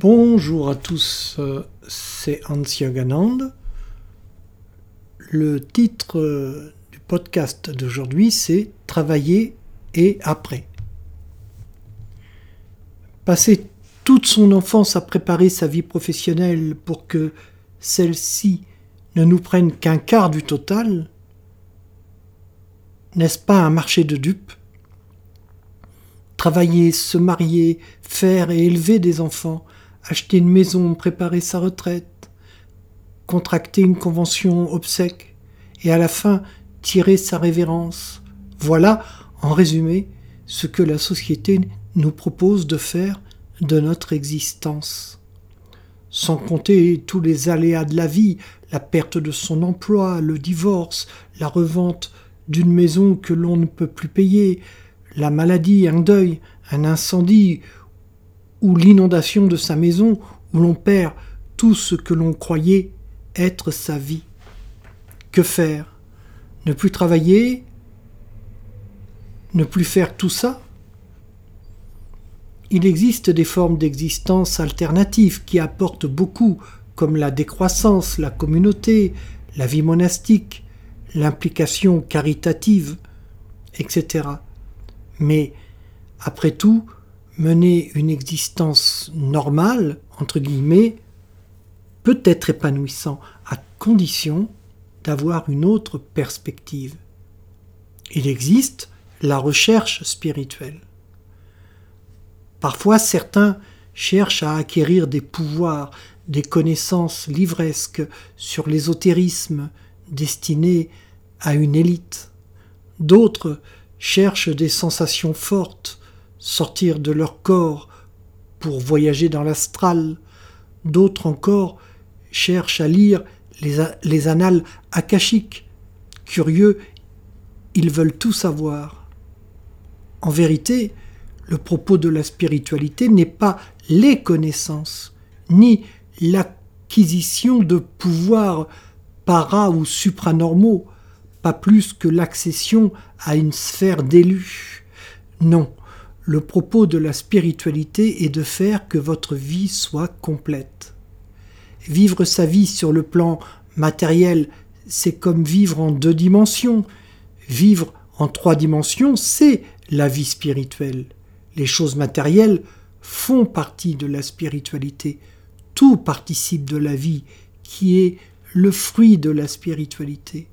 Bonjour à tous, euh, c'est Hans Yoganand. Le titre euh, du podcast d'aujourd'hui, c'est Travailler et après. Passer toute son enfance à préparer sa vie professionnelle pour que celle-ci ne nous prenne qu'un quart du total, n'est-ce pas un marché de dupes? Travailler, se marier, faire et élever des enfants, acheter une maison, préparer sa retraite, contracter une convention obsèque, et à la fin tirer sa révérence. Voilà, en résumé, ce que la société nous propose de faire de notre existence. Sans compter tous les aléas de la vie, la perte de son emploi, le divorce, la revente d'une maison que l'on ne peut plus payer, la maladie, un deuil, un incendie ou l'inondation de sa maison où l'on perd tout ce que l'on croyait être sa vie. Que faire? Ne plus travailler? Ne plus faire tout ça? Il existe des formes d'existence alternatives qui apportent beaucoup, comme la décroissance, la communauté, la vie monastique, l'implication caritative, etc. Mais, après tout, mener une existence normale, entre guillemets, peut être épanouissant à condition d'avoir une autre perspective. Il existe la recherche spirituelle. Parfois certains cherchent à acquérir des pouvoirs, des connaissances livresques sur l'ésotérisme destinés à une élite. D'autres cherchent des sensations fortes, sortir de leur corps pour voyager dans l'astral. D'autres encore cherchent à lire les, les annales akashiques. Curieux, ils veulent tout savoir. En vérité, le propos de la spiritualité n'est pas les connaissances, ni l'acquisition de pouvoirs para ou supranormaux, pas plus que l'accession à une sphère d'élus. Non, le propos de la spiritualité est de faire que votre vie soit complète. Vivre sa vie sur le plan matériel, c'est comme vivre en deux dimensions. Vivre en trois dimensions, c'est la vie spirituelle. Les choses matérielles font partie de la spiritualité. Tout participe de la vie, qui est le fruit de la spiritualité.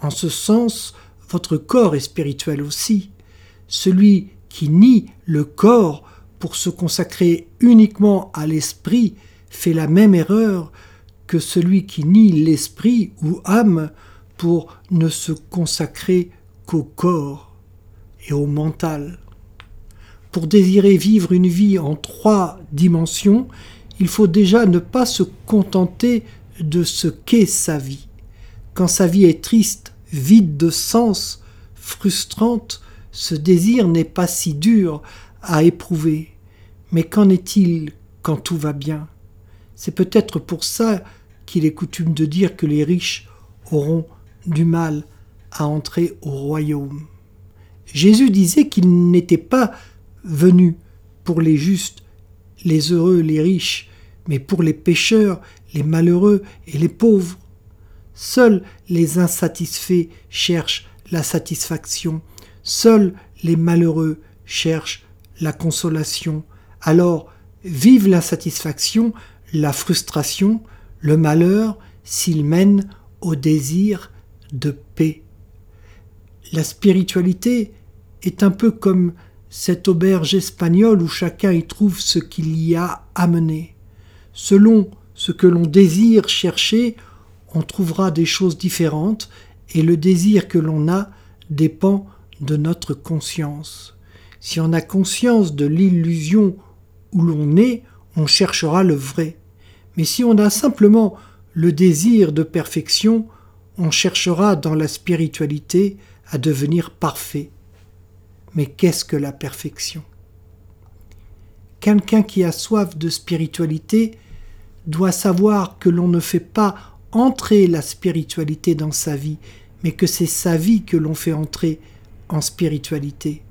En ce sens, votre corps est spirituel aussi. Celui qui nie le corps pour se consacrer uniquement à l'esprit fait la même erreur que celui qui nie l'esprit ou âme pour ne se consacrer qu'au corps et au mental. Pour désirer vivre une vie en trois dimensions, il faut déjà ne pas se contenter de ce qu'est sa vie. Quand sa vie est triste, vide de sens, frustrante, ce désir n'est pas si dur à éprouver. Mais qu'en est-il quand tout va bien? C'est peut-être pour ça qu'il est coutume de dire que les riches auront du mal à entrer au royaume. Jésus disait qu'il n'était pas venu pour les justes, les heureux, les riches, mais pour les pécheurs, les malheureux et les pauvres. Seuls les insatisfaits cherchent la satisfaction, Seuls les malheureux cherchent la consolation. Alors, vive l'insatisfaction, la frustration, le malheur s'il mène au désir de paix. La spiritualité est un peu comme cette auberge espagnole où chacun y trouve ce qu'il y a amené. Selon ce que l'on désire chercher, on trouvera des choses différentes et le désir que l'on a dépend de notre conscience. Si on a conscience de l'illusion où l'on est, on cherchera le vrai. Mais si on a simplement le désir de perfection, on cherchera dans la spiritualité à devenir parfait. Mais qu'est-ce que la perfection? Quelqu'un qui a soif de spiritualité doit savoir que l'on ne fait pas entrer la spiritualité dans sa vie, mais que c'est sa vie que l'on fait entrer en spiritualité.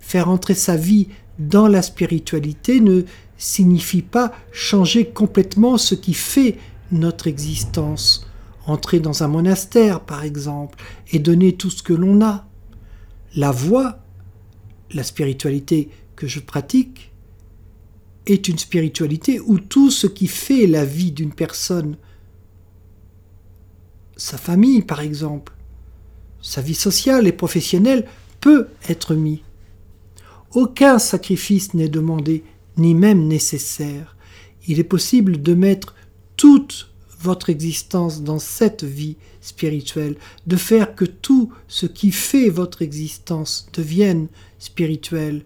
Faire entrer sa vie dans la spiritualité ne signifie pas changer complètement ce qui fait notre existence. Entrer dans un monastère, par exemple, et donner tout ce que l'on a. La voie, la spiritualité que je pratique, est une spiritualité où tout ce qui fait la vie d'une personne, sa famille par exemple, sa vie sociale et professionnelle, peut être mis. Aucun sacrifice n'est demandé, ni même nécessaire. Il est possible de mettre toute votre existence dans cette vie spirituelle, de faire que tout ce qui fait votre existence devienne spirituel,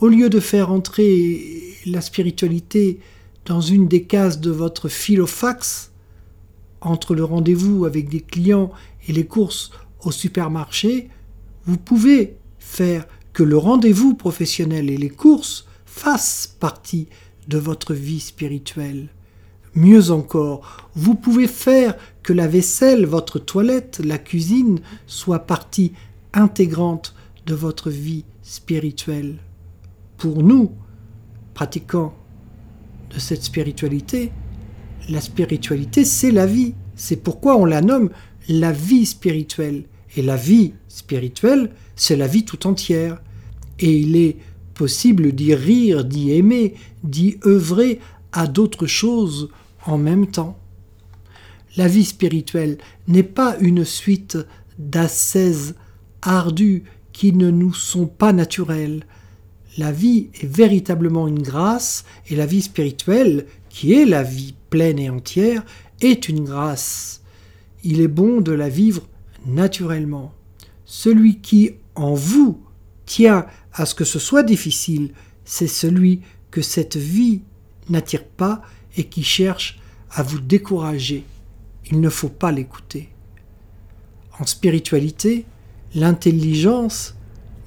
au lieu de faire entrer la spiritualité dans une des cases de votre filofax, entre le rendez-vous avec des clients et les courses au supermarché, vous pouvez faire que le rendez-vous professionnel et les courses fassent partie de votre vie spirituelle. Mieux encore, vous pouvez faire que la vaisselle, votre toilette, la cuisine soient partie intégrante de votre vie spirituelle. Pour nous, pratiquants de cette spiritualité, la spiritualité, c'est la vie. C'est pourquoi on la nomme la vie spirituelle. Et la vie spirituelle, c'est la vie tout entière. Et il est possible d'y rire, d'y aimer, d'y œuvrer à d'autres choses en même temps. La vie spirituelle n'est pas une suite d'ascèses ardues qui ne nous sont pas naturelles. La vie est véritablement une grâce et la vie spirituelle, qui est la vie pleine et entière, est une grâce. Il est bon de la vivre naturellement. Celui qui, en vous, tient à ce que ce soit difficile, c'est celui que cette vie n'attire pas et qui cherche à vous décourager. Il ne faut pas l'écouter. En spiritualité, l'intelligence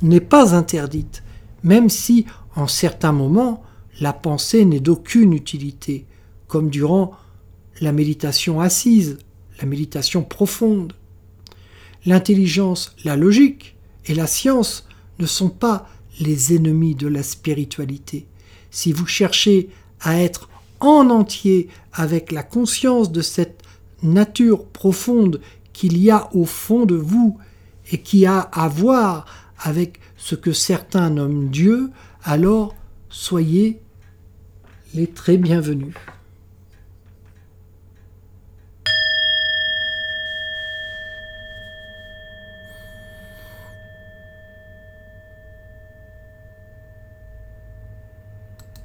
n'est pas interdite, même si, en certains moments, la pensée n'est d'aucune utilité, comme durant la méditation assise, la méditation profonde. L'intelligence, la logique et la science ne sont pas les ennemis de la spiritualité. Si vous cherchez à être en entier avec la conscience de cette nature profonde qu'il y a au fond de vous et qui a à voir avec ce que certains nomment Dieu, alors soyez les très bienvenus.